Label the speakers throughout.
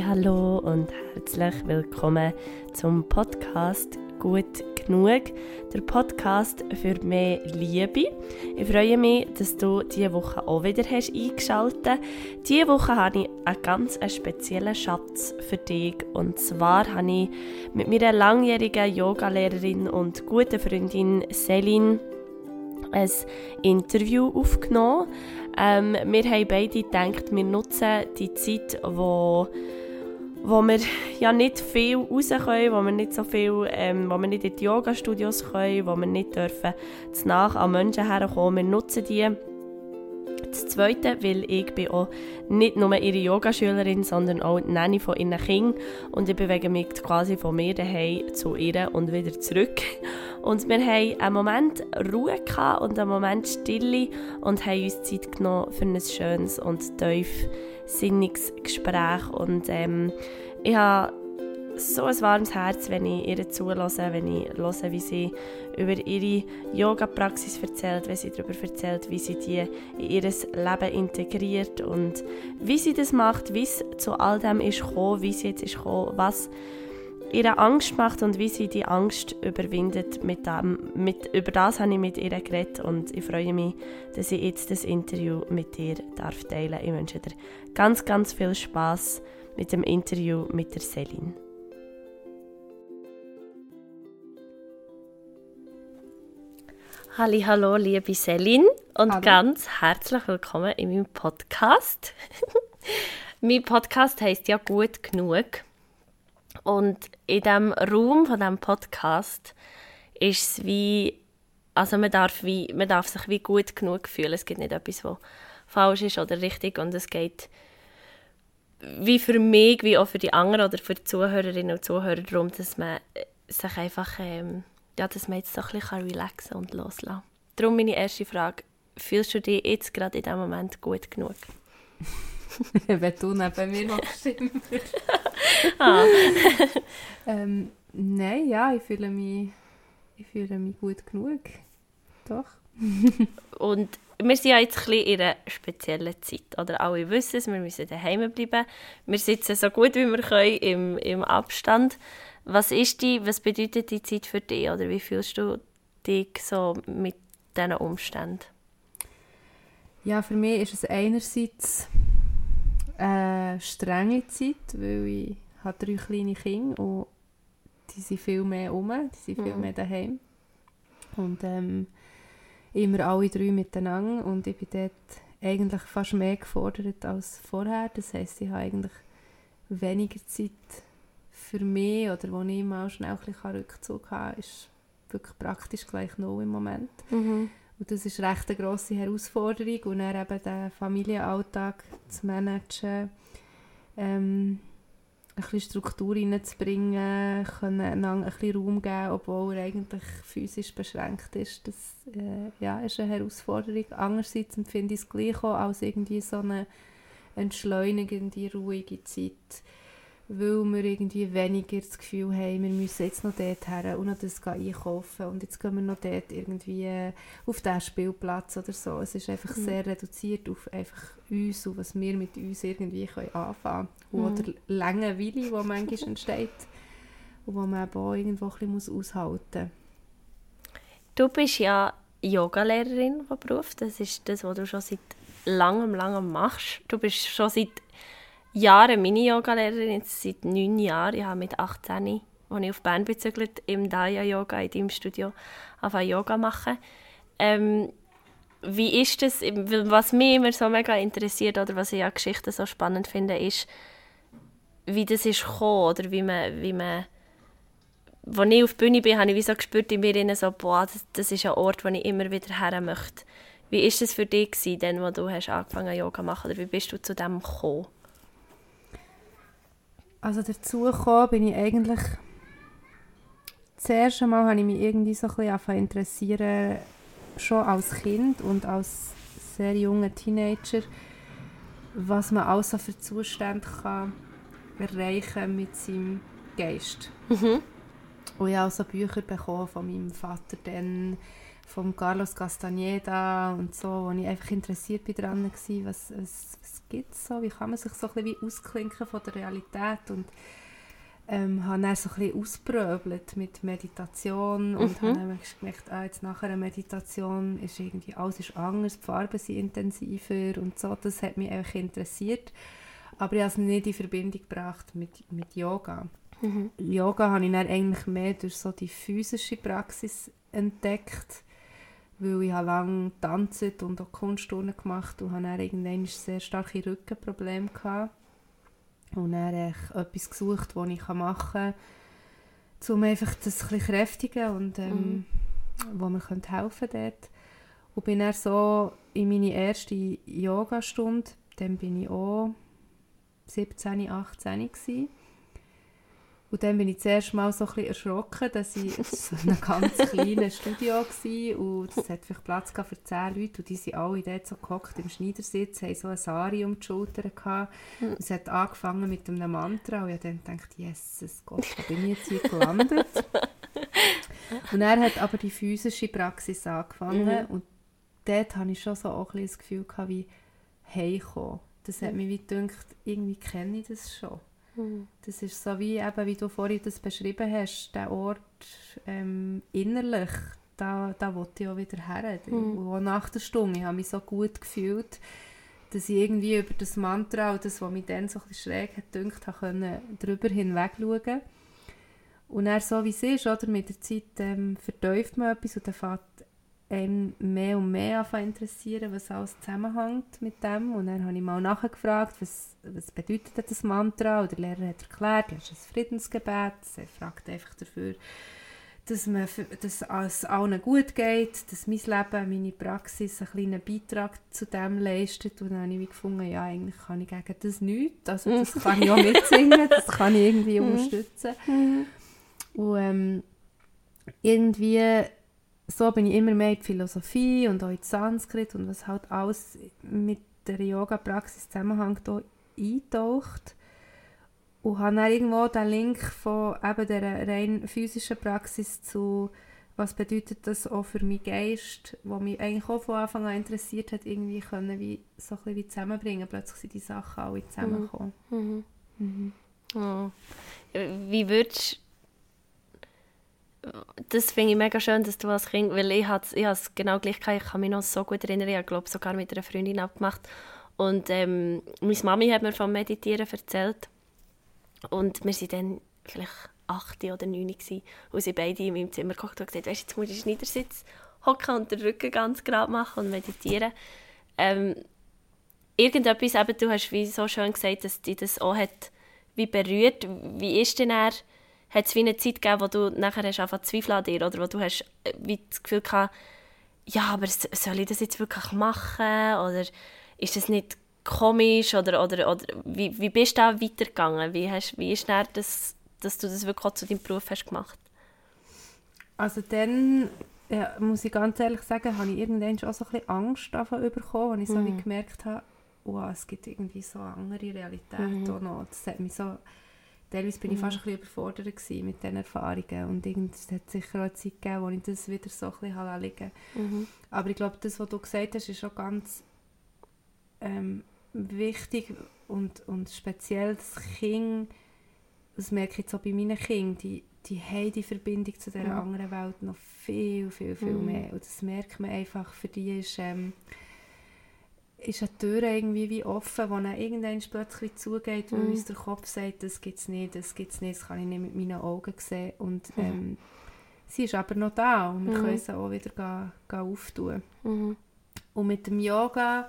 Speaker 1: Hallo und herzlich willkommen zum Podcast Gut genug, der Podcast für mehr Liebe. Ich freue mich, dass du diese Woche auch wieder hast eingeschaltet. Diese Woche habe ich einen ganz speziellen Schatz für dich und zwar habe ich mit meiner langjährigen Yogalehrerin und guten Freundin Celine ein Interview aufgenommen. Ähm, wir haben beide gedacht, wir nutzen die Zeit, wo, wo wir ja nicht viel raus können, wo wir nicht so viel, ähm, wo wir nicht in die Yoga-Studios können, wo wir nicht dürfen zu nach an Menschen herkommen. Wir nutzen die. Das Zweite, weil ich bin auch nicht nur ihre Yogaschülerin, sondern auch die Nanny von ihren Kindern und ich bewege mich quasi von mir daheim zu ihr und wieder zurück. Und wir haben einen Moment Ruhe und einen Moment Stille und haben uns Zeit genommen für ein schönes und tiefsinniges Gespräch. Und ähm, ich habe so ein warmes Herz, wenn ich ihr zulasse, wenn ich höre, wie sie über ihre Yoga-Praxis erzählt, wenn sie darüber erzählt, wie sie die in ihr Leben integriert und wie sie das macht, wie es zu all dem ist gekommen, wie sie jetzt ist gekommen, was ihre Angst macht und wie sie die Angst überwindet. Mit dem, mit, über das habe ich mit ihr geredet und ich freue mich, dass ich jetzt das Interview mit ihr darf teilen Ich wünsche dir ganz, ganz viel Spaß mit dem Interview mit der Celine. Halli, hallo, liebe Celine und hallo. ganz herzlich willkommen in meinem Podcast. mein Podcast heißt ja gut genug. Und in diesem Raum von diesem Podcast ist es wie, also man darf, wie, man darf sich wie gut genug fühlen. Es gibt nicht etwas, was falsch ist oder richtig und es geht wie für mich, wie auch für die anderen oder für die Zuhörerinnen und Zuhörer darum, dass man sich einfach, ähm, ja, dass man jetzt so ein bisschen relaxen und loslassen kann. Darum meine erste Frage, fühlst du dich jetzt gerade in diesem Moment gut genug?
Speaker 2: Wenn du neben mir noch stimmen ah. ähm, Nein, ja, ich fühle mich, ich fühle mich gut genug. Doch.
Speaker 1: Und wir sind ja jetzt ein bisschen in einer speziellen Zeit. Oder alle wissen es, wir müssen daheim bleiben. Wir sitzen so gut wie wir können im, im Abstand. Was ist die, was bedeutet die Zeit für dich? Oder wie fühlst du dich so mit diesen Umständen?
Speaker 2: Ja, für mich ist es einerseits eine strenge Zeit, weil ich habe drei kleine Kinder und die sind viel mehr um, die sind viel mhm. mehr daheim. Und ähm, immer alle drei miteinander und ich bin dort eigentlich fast mehr gefordert als vorher. Das heisst, ich habe eigentlich weniger Zeit für mich oder wo ich mal schnell ein bisschen Rückzug habe, ist wirklich praktisch gleich null im Moment. Mhm. Und das ist recht eine grosse Herausforderung und dann eben den Familienalltag zu managen, ähm, ein bisschen Struktur reinzubringen, können einander ein bisschen Raum geben, obwohl er eigentlich physisch beschränkt ist. Das äh, ja, ist eine Herausforderung. Andererseits empfinde ich es gleich auch als irgendwie so eine entschleunigende, ruhige Zeit weil wir irgendwie weniger das Gefühl haben, wir müssen jetzt noch dort her und noch das einkaufen und jetzt gehen wir noch dort irgendwie äh, auf diesen Spielplatz oder so. Es ist einfach mhm. sehr reduziert auf einfach uns und was wir mit uns irgendwie können anfangen können. Mhm. Oder Langeweile, die manchmal entsteht und die man auch irgendwo ein bisschen aushalten muss.
Speaker 1: Du bist ja Yogalehrerin von Beruf. Das ist das, was du schon seit langem, langem machst. Du bist schon seit Jahre meine Yoga-Lehrerin, jetzt seit neun Jahren. Ich habe mit 18, als ich auf Bern bezügelt, im Daya-Yoga in deinem Studio angefangen Yoga machen. Ähm, wie ist das, was mich immer so mega interessiert oder was ich an Geschichten so spannend finde, ist, wie das ist gekommen oder wie man, wie man als ich auf der Bühne bin, habe ich wie so gespürt in mir so, boah, das, das ist ein Ort, wo ich immer wieder her möchte. Wie war das für dich, als du hast angefangen Yoga zu machen oder wie bist du zu dem gekommen?
Speaker 2: Also dazu gekommen bin ich eigentlich... Das erste Mal habe ich mich irgendwie so ein bisschen interessieren, schon als Kind und als sehr junger Teenager, was man auch so für Zustände kann erreichen mit seinem Geist. Mhm. Und ich habe auch so Bücher bekommen von meinem Vater, dann von Carlos Castaneda und so, wo ich einfach interessiert bin dran war, was, was, was gibt es so, wie kann man sich so ein bisschen wie ausklinken von der Realität und ähm, habe dann so ein bisschen ausprobiert mit Meditation und
Speaker 1: Mhm.
Speaker 2: habe dann gemerkt, ah, jetzt nach einer Meditation ist irgendwie alles ist anders, die Farben sind intensiver und so, das hat mich einfach interessiert, aber ich habe es nicht in Verbindung gebracht mit, mit Yoga.
Speaker 1: Mhm.
Speaker 2: Yoga habe ich dann eigentlich mehr durch so die physische Praxis entdeckt, weil ich habe lange getanzt und auch Kunstturnen gemacht und habe dann irgendwann sehr starke Rückenprobleme gehabt. Und dann habe ich etwas gesucht, das ich machen kann, um einfach das ein kräftigen und ähm, wo mir helfen dort. Und bin dann so in meine erste Yogastunde, dann bin ich auch 17, 18 gewesen. Und dann bin ich zuerst mal so ein bisschen erschrocken, dass ich so in einem ganz kleinen Studio war und es hat vielleicht Platz für zehn Leute und die sind alle dort so gehockt im Schneidersitz, haben so eine Sari um die Schultern gehabt. Und es hat angefangen mit einem Mantra und ich dann gedacht, Jesus Gott, wo bin ich jetzt hier gelandet? und er hat aber die physische Praxis angefangen und dort hatte ich schon so auch ein bisschen das Gefühl gehabt, wie heimkommen. Das hat mich wie gedacht, irgendwie kenne ich das schon.
Speaker 1: Mhm.
Speaker 2: Das ist so wie, eben, wie du vorhin das beschrieben hast, der Ort ähm, innerlich, da, da wollte ich auch wieder her.
Speaker 1: Mhm.
Speaker 2: Auch nach der Stunde, ich habe mich so gut gefühlt, dass ich irgendwie über das Mantra und das, was mich dann so ein bisschen schräg hat gedacht, habe können, drüber hinweg schauen. Und dann so wie es ist, oder, mit der Zeit ähm, vertäuft man etwas und dann fängt einem mehr und mehr an zu interessieren, was alles zusammenhängt mit dem. Und dann habe ich mal nachgefragt, was, was bedeutet das Mantra? Und der Lehrer hat erklärt, das ist ein Friedensgebet. Er fragt einfach dafür, dass, man, für- dass es allen gut geht, dass mein Leben, meine Praxis einen kleinen Beitrag zu dem leistet. Und dann habe ich gefunden, ja, eigentlich kann ich gegen das nichts. Also das kann ich auch mitsingen, das kann ich irgendwie unterstützen. Und ähm, irgendwie so bin ich immer mehr in die Philosophie und auch in Sanskrit und was halt alles mit der Yoga-Praxis zusammenhängt, auch eintaucht. Und habe dann irgendwo den Link von eben der rein physischen Praxis zu was bedeutet das auch für meinen Geist, was mich eigentlich auch von Anfang an interessiert hat, irgendwie können wie, so ein wie zusammenbringen. Plötzlich sind die Sachen alle zusammengekommen.
Speaker 1: Mhm.
Speaker 2: Mhm.
Speaker 1: Oh. Wie würdest das finde ich mega schön, dass du als Kind, weil ich ich es genau gleich gehabt, ich kann mich noch so gut erinnern, ich habe glaube sogar mit einer Freundin abgemacht und ähm, meine Mami hat mir vom Meditieren erzählt und wir sind dann vielleicht 8 oder 9 gewesen, und sie beide in meinem Zimmer gekocht und gesagt, weißt, jetzt muss ich in den Schneidersitz hocken und den Rücken ganz gerade machen und meditieren. Ähm, irgendetwas, eben, du hast wie so schön gesagt, dass dich das auch hat wie berührt. Wie ist denn er? Hat es wie eine Zeit gegeben, wo du nachher hast zu zweifeln an dir oder wo du hast äh, wie das Gefühl gehabt, ja, aber soll ich das jetzt wirklich machen oder ist das nicht komisch oder, oder, oder wie, wie bist du da weitergegangen? Wie, hast, wie ist dann das, dass du das wirklich auch zu deinem Beruf hast gemacht?
Speaker 2: Also dann, ja, muss ich ganz ehrlich sagen, habe ich irgendwann schon so ein bisschen Angst davon bekommen, als ich so wie gemerkt habe, wow, es gibt irgendwie so eine andere Realität auch noch. Das hat mich so, teilweise bin ich fast ein bisschen überfordert gewesen mit diesen Erfahrungen und es hat sicher auch eine Zeit gegeben, wo ich das wieder so ein bisschen liegen Aber ich glaube, das, was du gesagt hast, ist auch ganz ähm, wichtig und, und speziell das Kind, das merke ich jetzt auch bei meinen Kindern, die, die haben die Verbindung zu dieser anderen Welt noch viel, viel, viel mehr. Und das merkt man einfach, für die ist, ähm, ist eine Tür irgendwie wie offen, wo dann irgendwann plötzlich zugeht, weil uns der Kopf sagt, das gibt es nicht, das gibt es nicht, das kann ich nicht mit meinen Augen sehen. Und ähm, sie ist aber noch da und wir können sie auch wieder gehen, gehen auftun.
Speaker 1: Mhm.
Speaker 2: Und mit dem Yoga,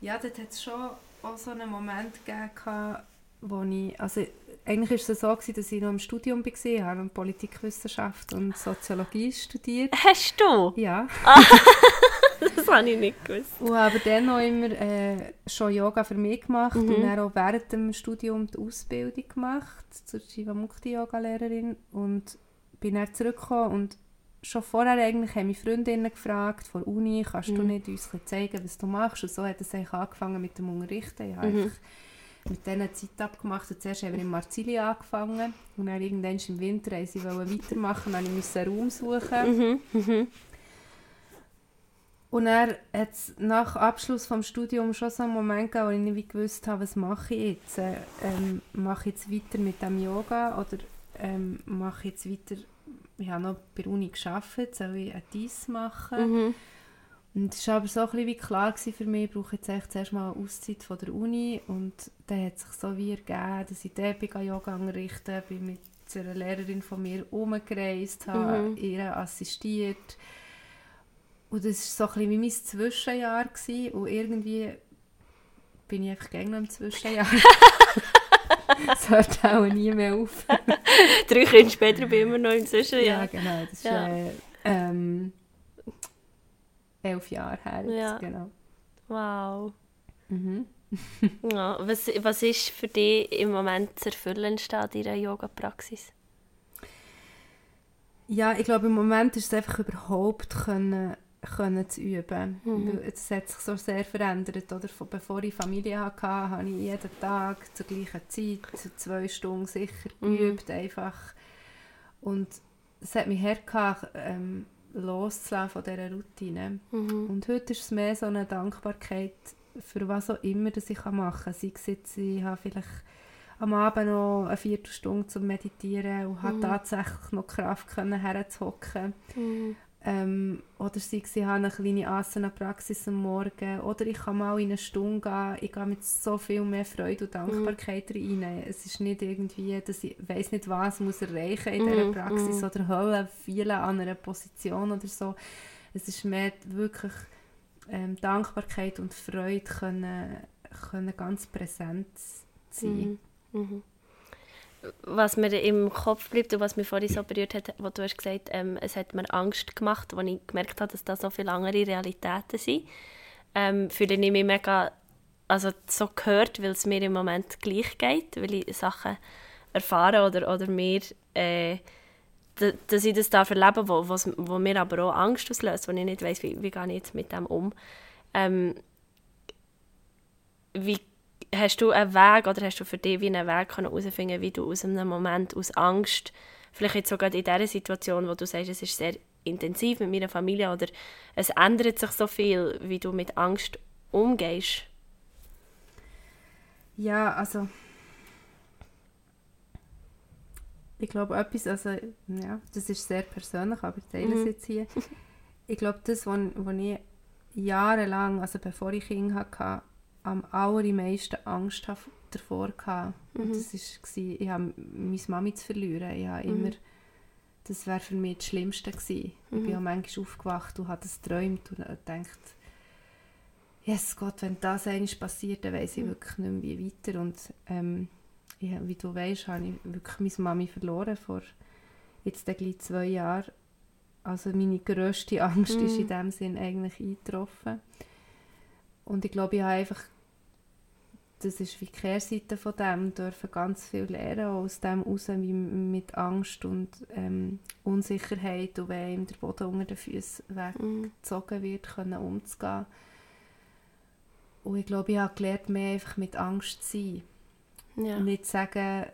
Speaker 2: ja, dort hat es schon auch so einen Moment gegeben, wo ich, also eigentlich war es so, gewesen, dass ich noch im Studium war, ich habe noch Politikwissenschaft und Soziologie studiert.
Speaker 1: Hast du?
Speaker 2: Ja,
Speaker 1: Das habe ich nicht gewusst.
Speaker 2: und habe dann noch immer äh, schon Yoga für mich gemacht und dann auch während dem Studium die Ausbildung gemacht zur Shivamukti-Yoga-Lehrerin und bin dann zurückgekommen und schon vorher eigentlich haben mich Freundinnen gefragt von Uni, kannst du nicht uns zeigen, was du machst? Und so hat es eigentlich angefangen mit dem Unterrichten. Ich habe einfach mit denen Zeit abgemacht und zuerst haben wir in Marzili angefangen und dann irgendwann im Winter sie weitermachen, dann musste ich einen Raum suchen.
Speaker 1: Mhm. Mhm.
Speaker 2: Und er hat nach Abschluss des Studiums schon so einen Moment gegeben, wo ich nicht gewusst habe, was mache ich jetzt. Ähm, mache ich jetzt weiter mit dem Yoga oder ähm, mache ich jetzt weiter, ich habe noch bei der Uni gearbeitet, soll ich ein Dies machen?
Speaker 1: Mhm.
Speaker 2: Und es war aber so ein bisschen wie klar für mich, ich brauche jetzt echt zuerst mal eine Auszeit von der Uni und dann hat es sich so wie ergeben, dass ich dort bin, Yoga unterrichten bin mit einer Lehrerin von mir umgereist, habe
Speaker 1: Mhm.
Speaker 2: ihr assistiert und das war so ein bisschen wie mein Zwischenjahr gewesen. und irgendwie bin ich einfach gerne im Zwischenjahr. das hört auch nie mehr auf.
Speaker 1: Drei Kinder später bin ich immer noch im
Speaker 2: Ja,
Speaker 1: Zwischenjahr.
Speaker 2: genau, das ist
Speaker 1: Ja.
Speaker 2: äh, ähm, elf Jahre her jetzt,
Speaker 1: Ja.
Speaker 2: genau.
Speaker 1: Wow.
Speaker 2: Mhm.
Speaker 1: Ja, was, was ist für dich im Moment das Erfüllendste an deiner Yoga-Praxis?
Speaker 2: Ja, ich glaube, im Moment ist es einfach überhaupt können, können zu üben.
Speaker 1: Mhm.
Speaker 2: Es hat sich so sehr verändert. Oder? Von, bevor ich Familie hatte, habe ich jeden Tag zur gleichen Zeit, zu zwei Stunden sicher
Speaker 1: Mhm.
Speaker 2: geübt. Einfach. Und es hat mich hergehabt, ähm, loszulassen von dieser Routine.
Speaker 1: Mhm.
Speaker 2: Und heute ist es mehr so eine Dankbarkeit für was auch immer, das ich machen kann. Sei es jetzt, ich habe vielleicht am Abend noch eine Viertelstunde zum Meditieren und habe
Speaker 1: Mhm.
Speaker 2: tatsächlich noch Kraft können herzuhocken.
Speaker 1: Mhm.
Speaker 2: Ähm, oder sei es, ich habe eine kleine Asana-Praxis am Morgen. Oder ich kann mal in eine Stunde gehen. Ich gehe mit so viel mehr Freude und Dankbarkeit rein. Es ist nicht irgendwie, dass ich weiß nicht was muss erreichen in dieser
Speaker 1: Mhm,
Speaker 2: Praxis
Speaker 1: mhm.
Speaker 2: oder Hölle viele an einer Position oder so. Es ist mehr wirklich ähm, Dankbarkeit und Freude können, können ganz präsent sein.
Speaker 1: Mhm. Was mir im Kopf bleibt und was mich vorhin so berührt hat, wo du hast gesagt ähm, es hat mir Angst gemacht, als ich gemerkt habe, dass da so viele andere Realitäten sind. Ähm, fühle ich mich mega also so gehört, weil es mir im Moment gleich geht, weil ich Sachen erfahre oder, oder mir, äh, dass ich das darf erleben wo, was, wo mir aber auch Angst auslöst, wo ich nicht weiß wie, wie gehe ich jetzt mit dem um. Ähm, wie hast du einen Weg oder hast du für dich wie einen Weg können herausfinden, wie du aus einem Moment aus Angst, vielleicht jetzt sogar in dieser Situation, wo du sagst, es ist sehr intensiv mit meiner Familie oder es ändert sich so viel, wie du mit Angst umgehst?
Speaker 2: Ja, also ich glaube etwas, also ja, das ist sehr persönlich, aber ich teile es
Speaker 1: Mhm.
Speaker 2: jetzt hier. Ich glaube, das, was ich jahrelang, also bevor ich Kinder hatte, am allermeisten Angst davor hatte. Und
Speaker 1: Mhm.
Speaker 2: das war, ich habe meine Mami zu verlieren. Ich habe
Speaker 1: Mhm.
Speaker 2: immer, das wäre für mich das Schlimmste gewesen. Ich bin
Speaker 1: Mhm.
Speaker 2: auch manchmal aufgewacht und habe das geträumt und gedacht, yes Gott, wenn das einmal passiert, dann weiss ich
Speaker 1: Mhm.
Speaker 2: wirklich nicht mehr wie weiter. Und ähm, ja, wie du weißt, habe ich wirklich meine Mami verloren vor jetzt gleich zwei Jahren. Also meine grösste Angst ist
Speaker 1: Mhm.
Speaker 2: in dem Sinn eigentlich eingetroffen. Und ich glaube, ich habe einfach, das ist wie die Kehrseite von dem, dürfen ganz viel lernen, auch aus dem raus, wie mit Angst und ähm, Unsicherheit und wenn ihm der Boden unter den Füßen weg
Speaker 1: Mhm.
Speaker 2: gezogen wird, können umzugehen. Und ich glaube, ich habe gelernt, mehr einfach mit Angst zu sein.
Speaker 1: Ja.
Speaker 2: Nicht zu sagen,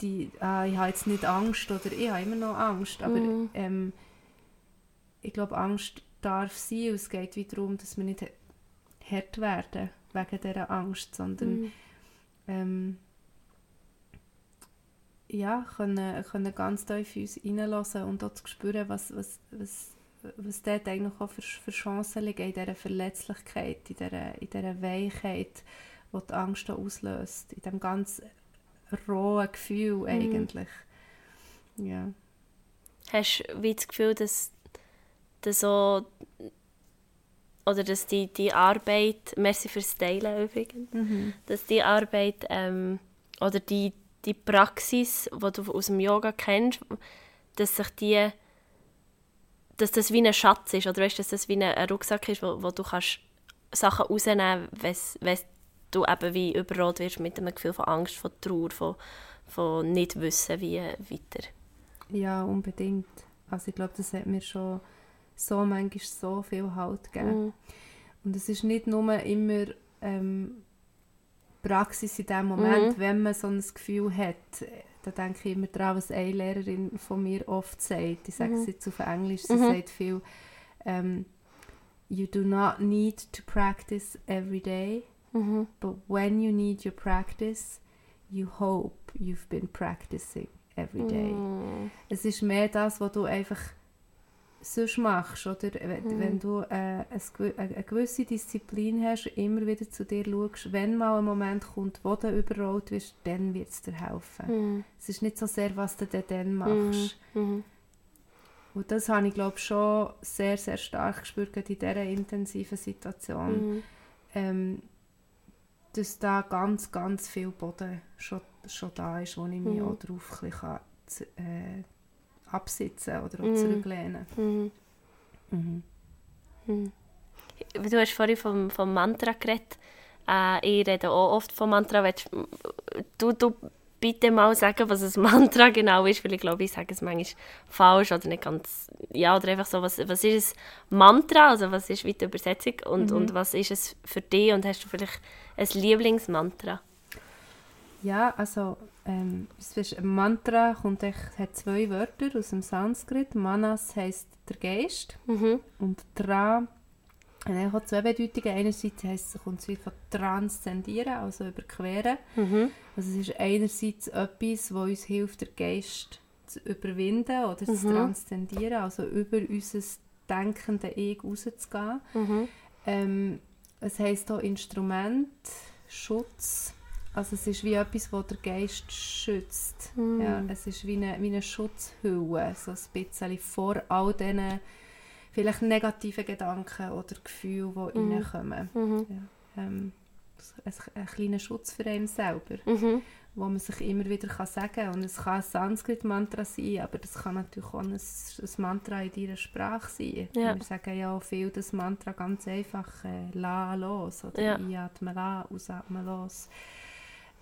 Speaker 2: die, ah, ich habe jetzt nicht Angst oder ich habe immer noch Angst. Aber
Speaker 1: Mhm.
Speaker 2: ähm, ich glaube, Angst darf sein und es geht wieder darum, dass wir nicht hart werden wegen dieser Angst, sondern
Speaker 1: Mhm.
Speaker 2: ähm, ja, können, können ganz tief in uns hineinlassen und auch zu spüren, was, was, was, was dort eigentlich auch für, für Chancen liegen in dieser Verletzlichkeit, in dieser, in dieser Weichheit, die die Angst auch auslöst, in diesem ganz rohen Gefühl eigentlich. Ja.
Speaker 1: Hast du wie das Gefühl, dass, dass so oder dass die, die Arbeit, merci fürs Teilen übrigens,
Speaker 2: Mhm.
Speaker 1: dass die Arbeit ähm, oder die, die Praxis, die du aus dem Yoga kennst, dass sich die dass das wie ein Schatz ist oder weißt, dass das wie ein Rucksack ist, wo, wo du kannst Sachen rausnehmen kannst, wenn du eben wie überrollt wirst mit einem Gefühl von Angst, von Trauer, von, von nicht wissen, wie weiter.
Speaker 2: Ja, unbedingt. Also ich glaube, das hat mir schon so manchmal so viel Halt gegeben.
Speaker 1: Mhm.
Speaker 2: Und es ist nicht nur immer ähm, Praxis in dem Moment,
Speaker 1: Mhm.
Speaker 2: wenn man so ein Gefühl hat. Da denke ich immer daran, was eine Lehrerin von mir oft sagt. Ich sage es
Speaker 1: Mhm.
Speaker 2: jetzt auf Englisch, sie
Speaker 1: Mhm.
Speaker 2: sagt viel, ähm, you do not need to practice every day,
Speaker 1: Mhm.
Speaker 2: but when you need your practice, you hope you've been practicing every day.
Speaker 1: Mhm.
Speaker 2: Es ist mehr das, was du einfach sonst machst, oder? Wenn,
Speaker 1: Mhm.
Speaker 2: wenn du äh, gew- eine, gewisse Disziplin hast, immer wieder zu dir schaust, wenn mal ein Moment kommt, wo du überrollt wirst, dann wird es dir helfen.
Speaker 1: Mhm.
Speaker 2: Es ist nicht so sehr, was du dann, dann machst.
Speaker 1: Mhm.
Speaker 2: Und das habe ich, glaube schon sehr, sehr stark gespürt, in dieser intensiven Situation.
Speaker 1: Mhm.
Speaker 2: Ähm, dass da ganz, ganz viel Boden schon, schon da ist, wo ich mich
Speaker 1: Mhm.
Speaker 2: auch bisschen kann, äh, absitzen oder auch
Speaker 1: Mhm.
Speaker 2: zurücklehnen
Speaker 1: Mhm.
Speaker 2: Mhm.
Speaker 1: Mhm. Du hast vorhin vom, vom Mantra geredet. Äh, ich rede auch oft vom Mantra. Willst du, du bitte mal sagen, was ein Mantra genau ist? Weil ich glaube, ich sage es manchmal falsch oder nicht ganz... Ja, oder einfach so, was, was ist ein Mantra? Also was ist wie die Übersetzung? Und,
Speaker 2: Mhm.
Speaker 1: und was ist es für dich? Und hast du vielleicht ein Lieblingsmantra?
Speaker 2: Ja, also ähm, Mantra kommt echt, hat zwei Wörter aus dem Sanskrit. Manas heisst der Geist
Speaker 1: Mhm.
Speaker 2: und Tra hat eigentlich auch zwei Bedeutungen. Einerseits heisst es, kommt es von transzendieren, also überqueren.
Speaker 1: Mhm.
Speaker 2: Also es ist einerseits etwas, was uns hilft, den Geist zu überwinden oder zu
Speaker 1: Mhm.
Speaker 2: transzendieren, also über unser denkende Ich rauszugehen.
Speaker 1: Mhm.
Speaker 2: Ähm, es heisst auch Instrument, Schutz. Also es ist wie etwas, das der Geist schützt.
Speaker 1: Mhm.
Speaker 2: Ja, es ist wie eine, wie eine Schutzhülle, so ein bisschen vor all diesen vielleicht negativen Gedanken oder Gefühlen, die
Speaker 1: Mhm.
Speaker 2: reinkommen.
Speaker 1: Mhm.
Speaker 2: Ähm, ein, ein kleiner Schutz für einen selber,
Speaker 1: Mhm.
Speaker 2: wo man sich immer wieder kann sagen kann. Und es kann ein Sanskrit-Mantra sein, aber das kann natürlich auch ein, ein Mantra in deiner Sprache sein.
Speaker 1: Ja.
Speaker 2: Wir sagen ja auch viel das Mantra ganz einfach äh, «La los» oder
Speaker 1: Ja.
Speaker 2: «Einatmen la», «Ausatmen los».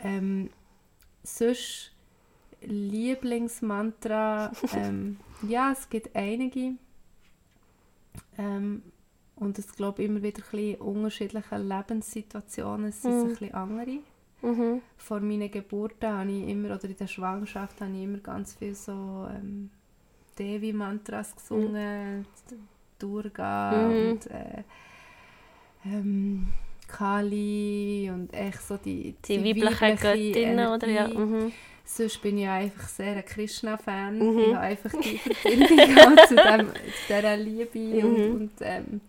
Speaker 2: Ähm, sonst Lieblingsmantra, ähm, ja, es gibt einige. Ähm, und es glaube immer wieder ein unterschiedliche Lebenssituationen, es sind
Speaker 1: Mhm.
Speaker 2: ein bisschen andere.
Speaker 1: Mhm.
Speaker 2: Vor meiner Geburt habe ich immer, oder in der Schwangerschaft habe ich immer ganz viel so ähm, Devi-Mantras gesungen, Durga
Speaker 1: Mhm.
Speaker 2: und äh, ähm, Kali und echt so die,
Speaker 1: Die weiblichen Göttinnen, oder? Ja. Mhm.
Speaker 2: Sonst bin ich einfach sehr ein Krishna-Fan.
Speaker 1: Mhm.
Speaker 2: Ich habe einfach die Verbindung zu, dem, zu dieser Liebe
Speaker 1: Mhm.
Speaker 2: und, und ähm,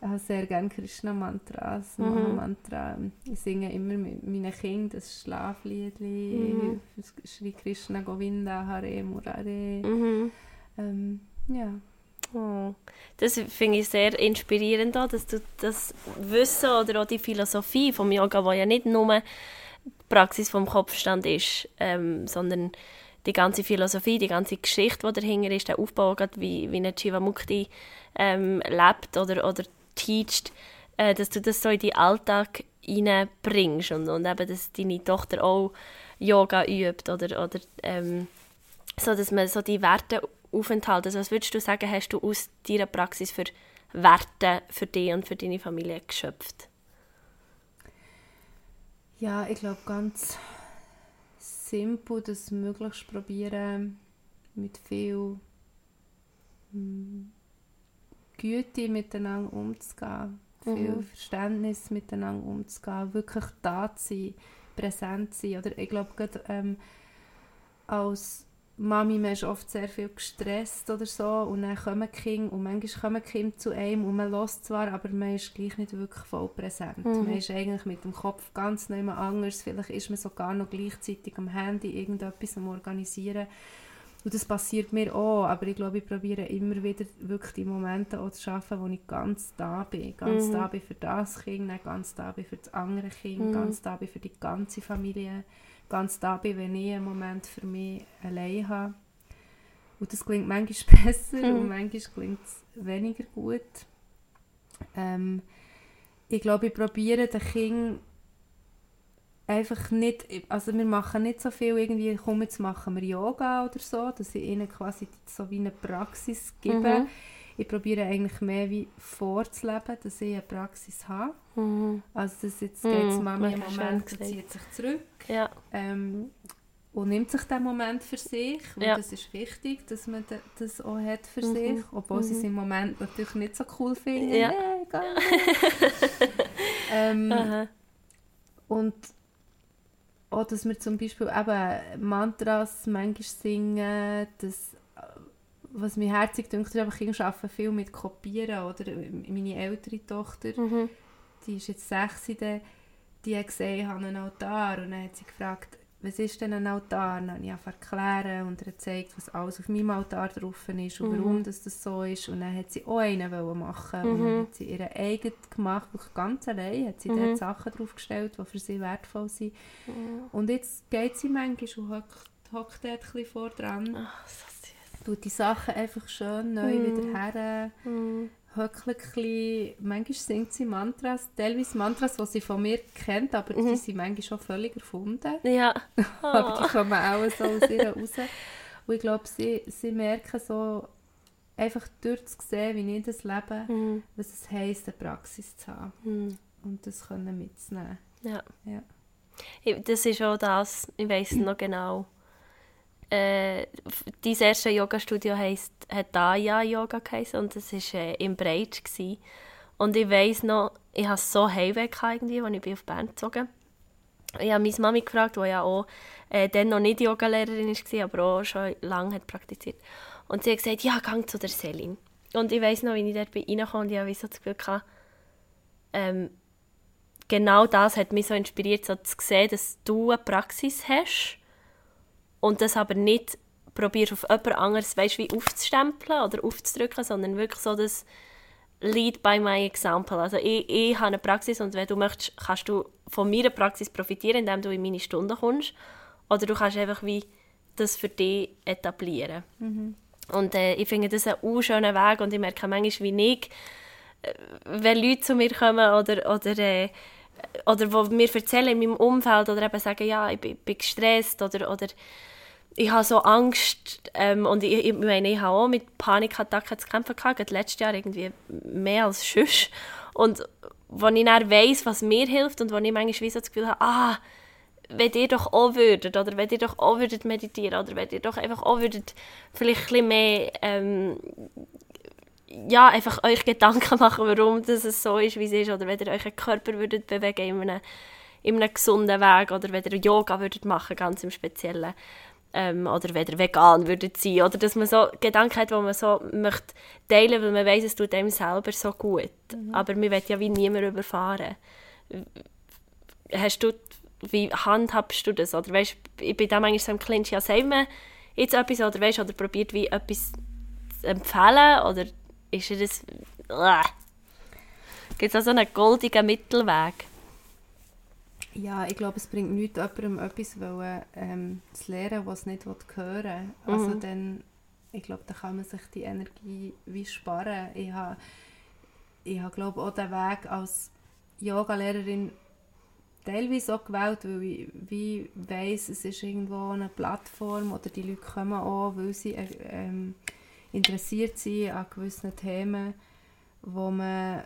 Speaker 2: ich habe sehr gerne Krishna-Mantras,
Speaker 1: Mhm.
Speaker 2: Maha-Mantra. Ich singe immer mit meinen Kindern das Schlaflied,
Speaker 1: Mhm.
Speaker 2: Shri Krishna Govinda, Hare Murare.
Speaker 1: Mhm.
Speaker 2: Ähm, ja.
Speaker 1: Oh. Das finde ich sehr inspirierend, auch, dass du das Wissen oder auch die Philosophie vom Yoga, wo ja nicht nur die Praxis vom Kopfstand ist, ähm, sondern die ganze Philosophie, die ganze Geschichte, die dahinter ist, der Aufbau, wie, wie eine Chivamukti ähm, lebt oder, oder teacht, äh, dass du das so in den Alltag reinbringst und, und eben, dass deine Tochter auch Yoga übt oder, oder ähm, so, dass man so die Werte aufenthalten. Also was würdest du sagen, hast du aus deiner Praxis für Werte für dich und für deine Familie geschöpft?
Speaker 2: Ja, ich glaube ganz simpel, das möglichst probieren mit viel mm, Güte miteinander umzugehen, viel
Speaker 1: Mhm.
Speaker 2: Verständnis miteinander umzugehen, wirklich da zu sein, präsent zu sein. Oder ich glaube, gerade ähm, als Mami, man ist oft sehr viel gestresst oder so und dann kommen die Kinder und manchmal kommen die Kinder zu einem und man hört zwar, aber man ist gleich nicht wirklich voll präsent.
Speaker 1: Mhm.
Speaker 2: Man ist eigentlich mit dem Kopf ganz nicht mehr anders. Vielleicht ist man sogar noch gleichzeitig am Handy irgendetwas am organisieren. Und das passiert mir auch, aber ich glaube, ich probiere immer wieder wirklich die Momente auch zu schaffen, wo ich ganz da bin. Ganz
Speaker 1: Mhm.
Speaker 2: da bin für das Kind, ganz da bin für das andere Kind,
Speaker 1: Mhm.
Speaker 2: ganz da bin für die ganze Familie, ganz da bin, wenn ich einen Moment für mich allein habe. Und das klingt manchmal besser
Speaker 1: Mhm.
Speaker 2: und manchmal klingt es weniger gut. Ähm, ich glaube, ich probiere den Kindern einfach nicht, also wir machen nicht so viel irgendwie, komm, jetzt machen wir Yoga oder so, dass ich ihnen quasi so wie eine Praxis gebe.
Speaker 1: Mhm.
Speaker 2: Ich probiere eigentlich mehr wie vorzuleben, dass ich eine Praxis habe.
Speaker 1: Mhm.
Speaker 2: Also dass jetzt
Speaker 1: Mhm,
Speaker 2: geht Mami im Moment, sie zieht sich zurück.
Speaker 1: Ja.
Speaker 2: Ähm, und nimmt sich den Moment für sich, weil
Speaker 1: Ja.
Speaker 2: das ist wichtig, dass man da- das auch hat für
Speaker 1: Mhm.
Speaker 2: sich, obwohl sie es
Speaker 1: Mhm.
Speaker 2: im Moment natürlich nicht so cool finden.
Speaker 1: Ja.
Speaker 2: Nee, gar ähm, und auch, dass wir zum Beispiel eben Mantras manchmal singen, das, äh, was mir herzig dünkt, ist einfach, Kinder arbeiten viel mit Kopieren, oder meine ältere Tochter,
Speaker 1: Mhm.
Speaker 2: Die ist jetzt sechs, die, die hat gesehen, ich habe einen Altar und dann hat sie gefragt, was ist denn ein Altar? Dann habe ich erklären und ihr gezeigt, was alles auf meinem Altar drauf ist und
Speaker 1: Mhm.
Speaker 2: warum das, das so ist. Und dann hat sie auch einen machen und dann
Speaker 1: Mhm.
Speaker 2: hat sie ihren eigenen gemacht, wirklich ganz allein, hat sie
Speaker 1: Mhm.
Speaker 2: dort Sachen draufgestellt, die für sie wertvoll sind. Und jetzt geht sie manchmal und hockt, dort ein bisschen vor dran,
Speaker 1: Ach, so süß.
Speaker 2: tut die Sachen einfach schön neu
Speaker 1: Mhm.
Speaker 2: wieder her, Bisschen, manchmal singt sie Mantras, teilweise Mantras, die sie von mir kennt, aber
Speaker 1: Mhm.
Speaker 2: die sind manchmal schon völlig erfunden.
Speaker 1: Ja.
Speaker 2: Aber die
Speaker 1: Oh.
Speaker 2: kommen auch so aus ihr raus. Und ich glaube, sie, sie merken so, einfach durchzusehen, wie ich das lebe,
Speaker 1: Mhm.
Speaker 2: was es heisst, eine Praxis zu haben
Speaker 1: Mhm.
Speaker 2: und das können mitzunehmen.
Speaker 1: Ja.
Speaker 2: Ja.
Speaker 1: Das ist auch das, ich weiß noch genau. Äh, dein erste Yoga-Studio heisst, hat Daya Yoga geheißen und das war äh, im Breitsch. Gewesen. Und ich weiß noch, ich hatte so Heimweh gehabt irgendwie, als ich bin auf Bern gezogen Ich habe meine Mami gefragt, die ja auch äh, dann noch nicht Yogalehrerin war, aber auch schon lange hat praktiziert. Und sie hat gesagt, ja, gang zu der Selin. Und ich weiß noch, wie ich dort bin reingekommen und ich wie so das Gefühl gehabt, ähm, genau das hat mich so inspiriert, so zu sehen, dass du eine Praxis hast und das aber nicht probierst auf jemand anderes, weißt, wie aufzustempeln oder aufzudrücken, sondern wirklich so das Lead by my example. Also ich, ich habe eine Praxis und wenn du möchtest, kannst du von meiner Praxis profitieren, indem du in meine Stunden kommst oder du kannst einfach wie das für dich etablieren. Und äh, ich finde das einen schönen Weg und ich merke manchmal, wie ich wenn Leute zu mir kommen oder, oder, äh, oder wo mir erzählen in meinem Umfeld oder eben sagen, ja, ich bin, bin gestresst oder, oder ich habe so Angst ähm, und ich, ich meine, ich habe auch mit Panikattacken zu kämpfen gehabt, letztes Jahr irgendwie mehr als sonst. Und wo ich dann weiss, was mir hilft und wo ich manchmal so das Gefühl habe, ah, wenn ihr doch auch würdet, oder wenn ihr doch auch würdet meditieren, oder wenn ihr doch einfach auch würdet vielleicht ein bisschen mehr ähm, ja, einfach euch Gedanken machen, warum das es so ist, wie es ist, oder wenn ihr euren Körper würdet bewegen in einem, in einem gesunden Weg, oder wenn ihr Yoga würdet machen, ganz im Speziellen, ähm, oder wenn ihr vegan würdet sein, oder dass man so Gedanken hat, die man so möchte teilen, weil man weiß, es tut einem selber so gut. Aber man will ja wie niemand überfahren. Hast du, wie handhabst du das? Oder weißt, ich bin da manchmal so im Clinch, ja, sagen wir jetzt etwas, oder weißt, oder probiert wie etwas zu empfehlen, oder ist er das... Gibt es auch so einen goldenen Mittelweg?
Speaker 2: Ja, ich glaube, es bringt nichts, jemandem etwas wollen, ähm, zu lernen, was es nicht hören will. Also
Speaker 1: Mhm.
Speaker 2: dann, ich glaube, da kann man sich die Energie wie sparen. Ich habe, ich habe glaube auch den Weg als Yogalehrerin teilweise auch gewählt, weil ich wie weiss, es ist irgendwo eine Plattform oder die Leute kommen auch, weil sie äh, ähm, interessiert sind an gewissen Themen, wo man,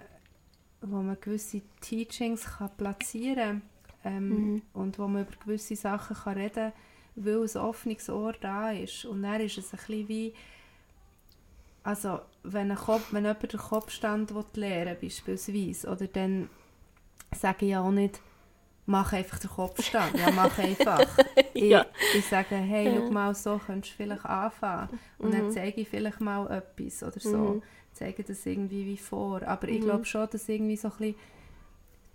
Speaker 2: wo man gewisse Teachings kann platzieren kann ähm,
Speaker 1: Mhm.
Speaker 2: und wo man über gewisse Sachen kann reden kann, weil ein offenes Ohr da ist. Und dann ist es ein bisschen wie, also wenn, ein Kopf, wenn jemand den Kopfstand will lernen beispielsweise, oder dann sage ich ja auch nicht, mach einfach den Kopfstand, ja mach einfach.
Speaker 1: Ja.
Speaker 2: ich, ich sage, hey, schau mal, so könntest du vielleicht anfangen. Und dann
Speaker 1: Mhm.
Speaker 2: zeige ich vielleicht mal etwas oder so.
Speaker 1: Mhm.
Speaker 2: Zeige das irgendwie wie vor. Aber ich
Speaker 1: Mhm.
Speaker 2: glaube schon, dass irgendwie so ein bisschen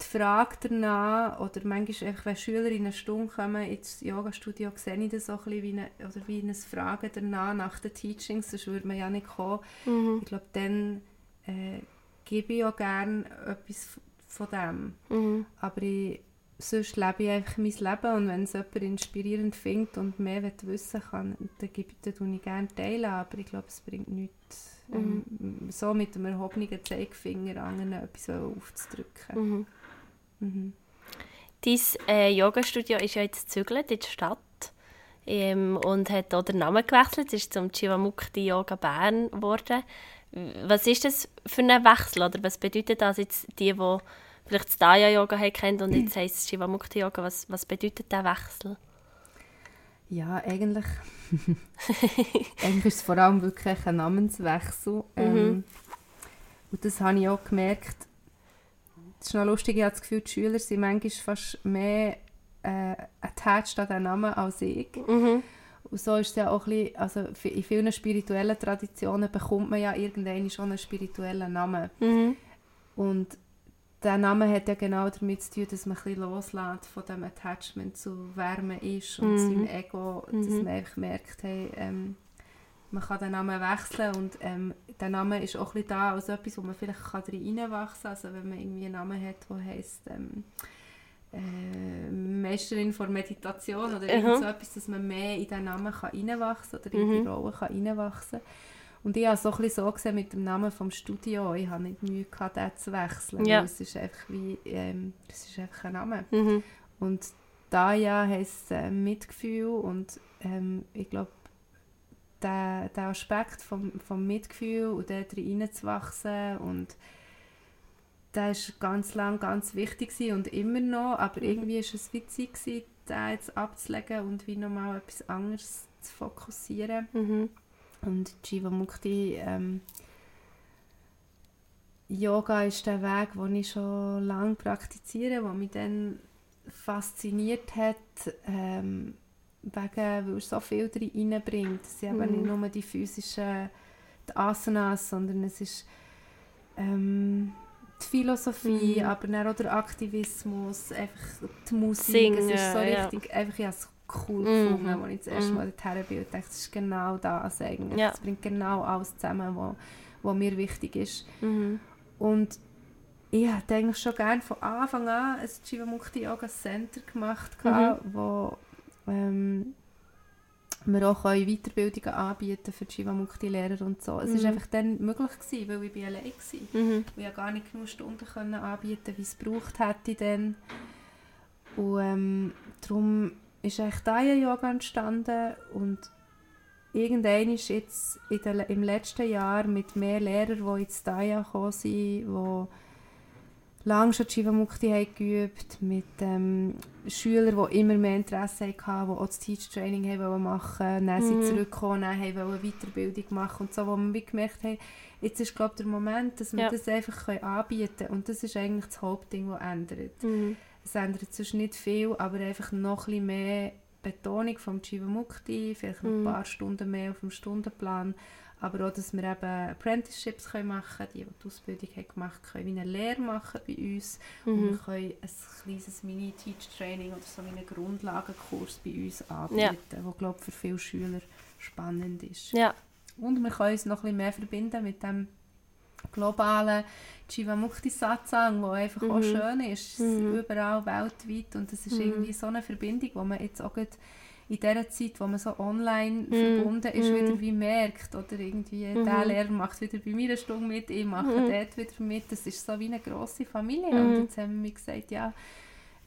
Speaker 2: die Frage danach, oder manchmal einfach, wenn Schüler in eine Stunde kommen ins Yoga-Studio, sehe ich das so ein bisschen wie eine, oder wie ein Fragen danach, nach den Teachings, sonst würde man ja nicht kommen.
Speaker 1: Mhm.
Speaker 2: Ich glaube, dann äh, gebe ich auch gerne etwas von dem.
Speaker 1: Mhm.
Speaker 2: Aber ich, sonst lebe ich einfach mein Leben und wenn es jemand inspirierend findet und mehr wissen kann, dann, gebe ich, dann ich gerne teilen, aber ich glaube, es bringt nichts, ähm, so mit einem erhobenen Zeigefinger anderen etwas aufzudrücken.
Speaker 1: Mhm.
Speaker 2: Mhm.
Speaker 1: Dein äh, Yoga-Studio ist ja jetzt gezügelt in die Stadt ähm, und hat auch den Namen gewechselt. Es ist zum Chivamukti Yoga Bern geworden. Was ist das für ein Wechsel? Oder was bedeutet das jetzt die, die vielleicht das Daya Yoga haben kennt und jetzt heisst es Chivamukti Yoga? Was, was bedeutet der Wechsel?
Speaker 2: Ja, eigentlich, eigentlich ist es vor allem wirklich ein Namenswechsel. Ähm, und das habe ich auch gemerkt. Es ist noch lustig, ich habe das Gefühl, die Schüler sind manchmal fast mehr äh, attached an den Namen als ich.
Speaker 1: Mhm.
Speaker 2: Und so ist es ja auch ein bisschen, also in vielen spirituellen Traditionen bekommt man ja irgendwann schon einen spirituellen Namen.
Speaker 1: Mhm.
Speaker 2: Und der Name hat ja genau damit zu tun, dass man ein bisschen loslässt von dem Attachment zu wer man ist und
Speaker 1: Mhm.
Speaker 2: seinem Ego, dass
Speaker 1: Mhm.
Speaker 2: man einfach merkt, hey, ähm, man kann den Namen wechseln und ähm, der Name ist auch ein bisschen da als etwas, wo man vielleicht kann reinwachsen kann. Also wenn man irgendwie einen Namen hat, der heisst ähm, äh, Meisterin von Meditation oder irgend so etwas, dass man mehr in diesen Namen kann reinwachsen kann oder in die
Speaker 1: Mhm.
Speaker 2: Rolle kann reinwachsen Und ich habe es so ein bisschen so gesehen mit dem Namen vom Studio. Ich habe nicht Mühe gehabt, den zu wechseln.
Speaker 1: Ja.
Speaker 2: Es ist einfach wie, ähm, es ist einfach ein Name.
Speaker 1: Mhm.
Speaker 2: Und da ja heisst äh, Mitgefühl und ähm, ich glaube, der, der Aspekt vom, vom Mitgefühl und dort reinzuwachsen und der ist ganz lang ganz wichtig und immer noch, aber irgendwie ist es gewesen, den jetzt abzulegen und wie nochmal etwas anderes zu fokussieren.
Speaker 1: Mhm.
Speaker 2: Und Jivamukti ähm, Yoga ist der Weg, den ich schon lange praktiziere, der mich dann fasziniert hat, ähm, wegen, weil es so viel reinbringt. Es sind eben
Speaker 1: Mhm.
Speaker 2: nicht nur die physischen die Asanas, sondern es ist ähm, die Philosophie,
Speaker 1: Mhm.
Speaker 2: aber auch der Aktivismus, einfach die Musik.
Speaker 1: Singen,
Speaker 2: es ist so
Speaker 1: ja.
Speaker 2: richtig, einfach, ich habe es cool
Speaker 1: Mhm.
Speaker 2: gefunden, als ich das erste
Speaker 1: Mhm.
Speaker 2: Mal dorthin bin und dachte, das ist genau das eigentlich.
Speaker 1: Ja.
Speaker 2: Es bringt genau alles zusammen, was wo mir wichtig ist.
Speaker 1: Mhm.
Speaker 2: Und ich hätte eigentlich schon gerne von Anfang an ein Jivamukti Yoga Center gemacht,
Speaker 1: Mhm.
Speaker 2: wo ähm, wir auch Weiterbildungen anbieten für Jivamukti-Lehrer und so. Es war
Speaker 1: Mhm.
Speaker 2: einfach dann möglich, gewesen, weil ich allein war.
Speaker 1: Mhm.
Speaker 2: Ich konnte gar nicht genug Stunden können anbieten, wie es gebraucht hätte dann. Und ähm, darum ist eigentlich Daya-Yoga entstanden und irgendwann ist jetzt der, im letzten Jahr mit mehr Lehrern, die ins Daya gekommen sind, die lange schon Jivamukti haben geübt, mit ähm, Schülern, die immer mehr Interesse hatten, die auch das Teach-Training machen dann sind
Speaker 1: Mhm.
Speaker 2: sie zurückgekommen, dann haben wollen Weiterbildung machen und so, wo wir gemerkt haben, jetzt ist glaube ich der Moment, dass wir
Speaker 1: Ja.
Speaker 2: das einfach anbieten können und das ist eigentlich das Hauptding, das ändert.
Speaker 1: Mhm.
Speaker 2: Es ändert sonst nicht viel, aber einfach noch ein mehr Betonung vom Jivamukti, vielleicht noch
Speaker 1: Mhm.
Speaker 2: ein paar Stunden mehr auf dem Stundenplan, aber auch, dass wir eben Apprenticeships können machen können, die, die die Ausbildung haben gemacht haben, können wie eine Lehre machen bei uns und wir
Speaker 1: Mhm.
Speaker 2: können ein kleines Mini-Teach-Training oder so einen Grundlagenkurs bei uns anbieten, der, glaube ich, für viele Schüler spannend ist.
Speaker 1: Ja.
Speaker 2: Und wir können uns noch ein bisschen mehr verbinden mit dem globalen Jivamukti Satsang, der einfach auch
Speaker 1: Mhm.
Speaker 2: schön ist,
Speaker 1: Mhm.
Speaker 2: überall weltweit. Und das ist
Speaker 1: Mhm.
Speaker 2: irgendwie so eine Verbindung, die man jetzt auch in dieser Zeit, wo man so online
Speaker 1: Mhm.
Speaker 2: verbunden ist,
Speaker 1: Mhm.
Speaker 2: wieder wie merkt. Oder irgendwie,
Speaker 1: Mhm.
Speaker 2: der Lehrer macht wieder bei mir eine Stunde mit, ich mache dort wieder mit. Das ist so wie eine grosse Familie. Und jetzt haben wir gesagt, ja,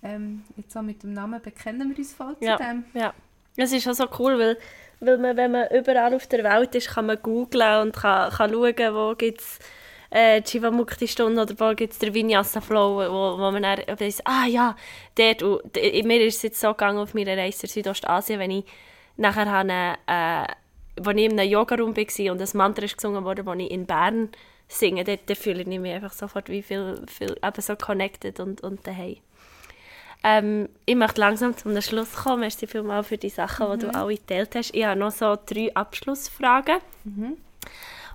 Speaker 2: ähm, jetzt so mit dem Namen bekennen wir uns voll
Speaker 1: Ja.
Speaker 2: zu dem.
Speaker 1: Ja, es ist auch so cool, weil, weil man, wenn man überall auf der Welt ist, kann man googlen und kann, kann schauen, wo gibt es äh, Jivamukti-Stunden oder wo gibt es den Vinyasa-Flow, wo, wo man dann weiss, ah ja, dort, und, mir ist es jetzt so gegangen auf meiner Reise in Südostasien, wenn ich nachher habe, äh, wo ich in einem Yoga-Raum war und ein Mantra ist gesungen wurde, wo ich in Bern singe, dort, dort fühle ich mich einfach sofort wie viel, viel eben so connected und, und daheim. Ähm, ich möchte langsam zum Schluss kommen. Merci vielmals für die Sachen, die du alle geteilt hast. Ich habe noch so drei Abschlussfragen,
Speaker 2: Mhm.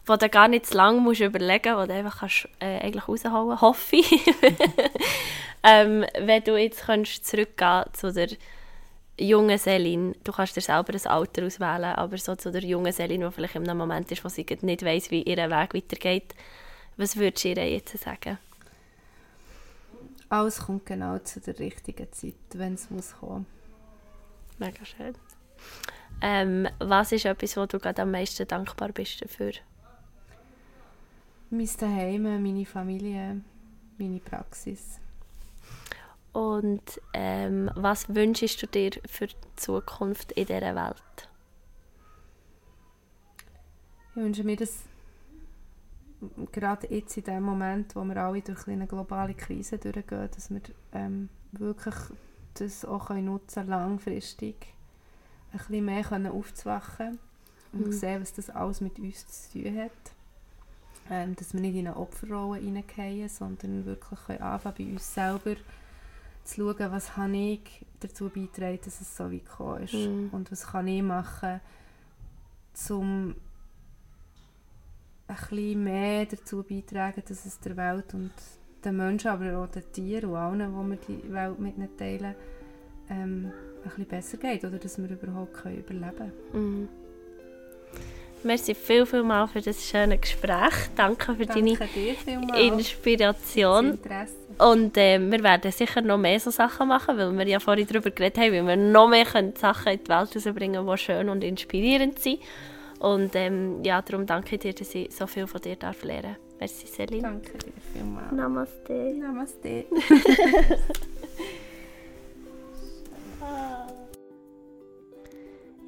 Speaker 1: Wo du gar nicht zu lange musst überlegen musst, die du einfach kannst, äh, eigentlich raushauen hoffe ich. ähm, wenn du jetzt könntest zurückgehen zu der jungen Selin, du kannst dir selber ein Alter auswählen, aber so zu der jungen Selin, die vielleicht in einem Moment ist, wo sie nicht weiss, wie ihr Weg weitergeht, was würdest du ihr jetzt sagen?
Speaker 2: Alles kommt genau zu der richtigen Zeit, wenn es muss kommen.
Speaker 1: Mega schön. Ähm, was ist etwas, wo du gerade am meisten dankbar bist dafür?
Speaker 2: Mein Zuhause, meine Familie, meine Praxis.
Speaker 1: Und ähm, was wünschst du dir für die Zukunft in dieser Welt?
Speaker 2: Ich wünsche mir, dass gerade jetzt in dem Moment, wo wir alle durch eine globale Krise durchgehen, dass wir ähm, wirklich das auch können nutzen langfristig bisschen mehr können aufzuwachen und
Speaker 1: Mhm.
Speaker 2: sehen, was das alles mit uns zu tun hat. Ähm, dass wir nicht in eine Opferrolle hineingehen, sondern wirklich können anfangen bei uns selber zu schauen, was habe ich dazu beitragen, dass es so weit gekommen ist.
Speaker 1: Mhm.
Speaker 2: Und was kann ich machen, um ein bisschen mehr dazu beitragen, dass es der Welt und den Menschen, aber auch den Tieren und allen, die wir die Welt mit ihnen teilen, ähm, ein bisschen besser geht oder dass wir überhaupt können überleben können.
Speaker 1: Mhm. Merci viel, viel mal für das schöne Gespräch. Danke für deine
Speaker 2: Danke dir vielmals
Speaker 1: Inspiration. Und äh, wir werden sicher noch mehr so Sachen machen, weil wir ja vorhin darüber geredet haben, wie wir noch mehr können Sachen in die Welt rausbringen können, die schön und inspirierend sind. Und ähm, ja, darum danke ich dir, dass ich so viel von dir darf lernen darf. Merci, Celine.
Speaker 2: Danke dir vielmals.
Speaker 1: Namaste.
Speaker 2: Namaste.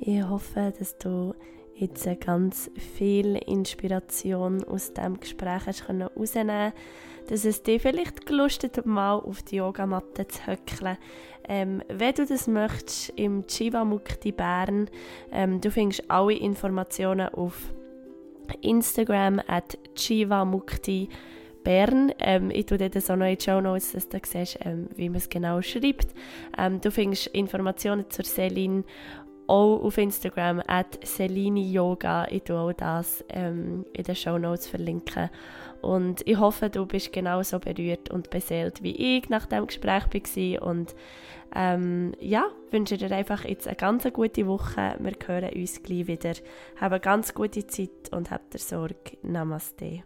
Speaker 1: Ich hoffe, dass du jetzt ganz viel Inspiration aus diesem Gespräch hast können rausnehmen dass es dir vielleicht gelustet hat, mal auf die Yogamatte zu höckeln. Ähm, wenn du das möchtest, im Chivamukti Bern, ähm, du findest alle Informationen auf Instagram at chivamukti Bern. Ähm, ich tue dort so noch in die Show Notes, dass du siehst, ähm, wie man es genau schreibt. Ähm, du findest Informationen zur Celine auch auf Instagram at Yoga. Ich tue auch das ähm, in den Show Notes verlinken. Und ich hoffe, du bist genauso berührt und beseelt wie ich nach dem Gespräch war. Und ähm, ja, wünsche dir einfach jetzt eine ganz gute Woche. Wir hören uns gleich wieder. Hab eine ganz gute Zeit und habt Sorge. Namaste.